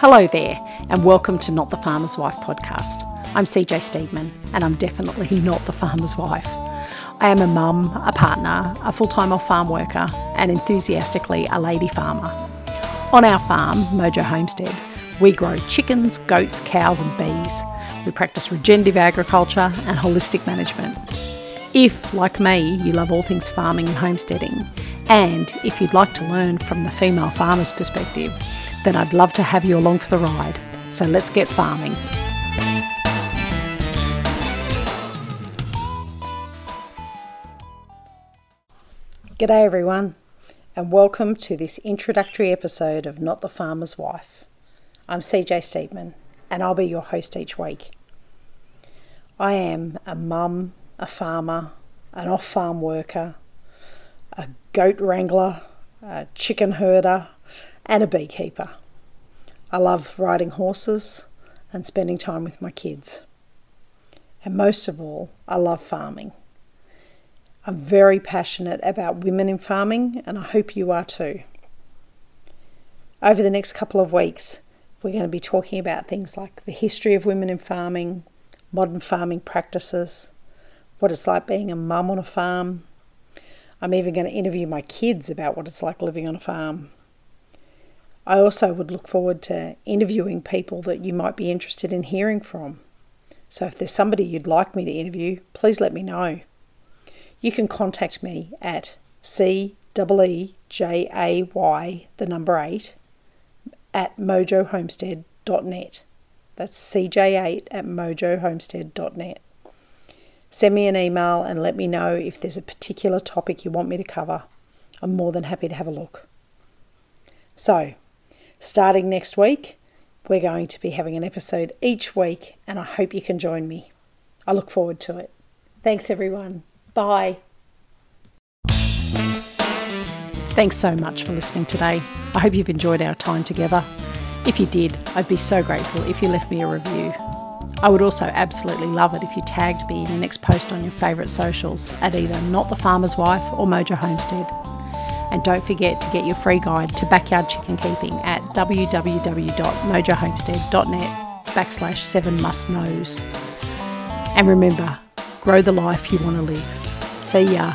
Hello there, and welcome to Not the Farmer's Wife podcast. I'm CJ Steedman, and I'm definitely not the farmer's wife. I am a mum, a partner, a full time off farm worker, and enthusiastically a lady farmer. On our farm, Mojo Homestead, we grow chickens, goats, cows, and bees. We practice regenerative agriculture and holistic management. If, like me, you love all things farming and homesteading, and if you'd like to learn from the female farmer's perspective, then I'd love to have you along for the ride. So let's get farming. G'day everyone, and welcome to this introductory episode of Not the Farmer's Wife. I'm CJ Steedman, and I'll be your host each week. I am a mum, a farmer, an off farm worker, a goat wrangler, a chicken herder, and a beekeeper. I love riding horses and spending time with my kids. And most of all, I love farming. I'm very passionate about women in farming, and I hope you are too. Over the next couple of weeks, we're going to be talking about things like the history of women in farming, modern farming practices, what it's like being a mum on a farm. I'm even going to interview my kids about what it's like living on a farm. I also would look forward to interviewing people that you might be interested in hearing from. So if there's somebody you'd like me to interview, please let me know. You can contact me at C E J A Y, the number 8, at mojohomestead.net. That's CJ8 at mojohomestead.net. Send me an email and let me know if there's a particular topic you want me to cover. I'm more than happy to have a look. So, Starting next week, we're going to be having an episode each week, and I hope you can join me. I look forward to it. Thanks, everyone. Bye. Thanks so much for listening today. I hope you've enjoyed our time together. If you did, I'd be so grateful if you left me a review. I would also absolutely love it if you tagged me in your next post on your favourite socials at either Not the Farmer's Wife or Mojo Homestead. And don't forget to get your free guide to backyard chicken keeping at www.mojohomestead.net backslash seven must knows. And remember, grow the life you want to live. See ya.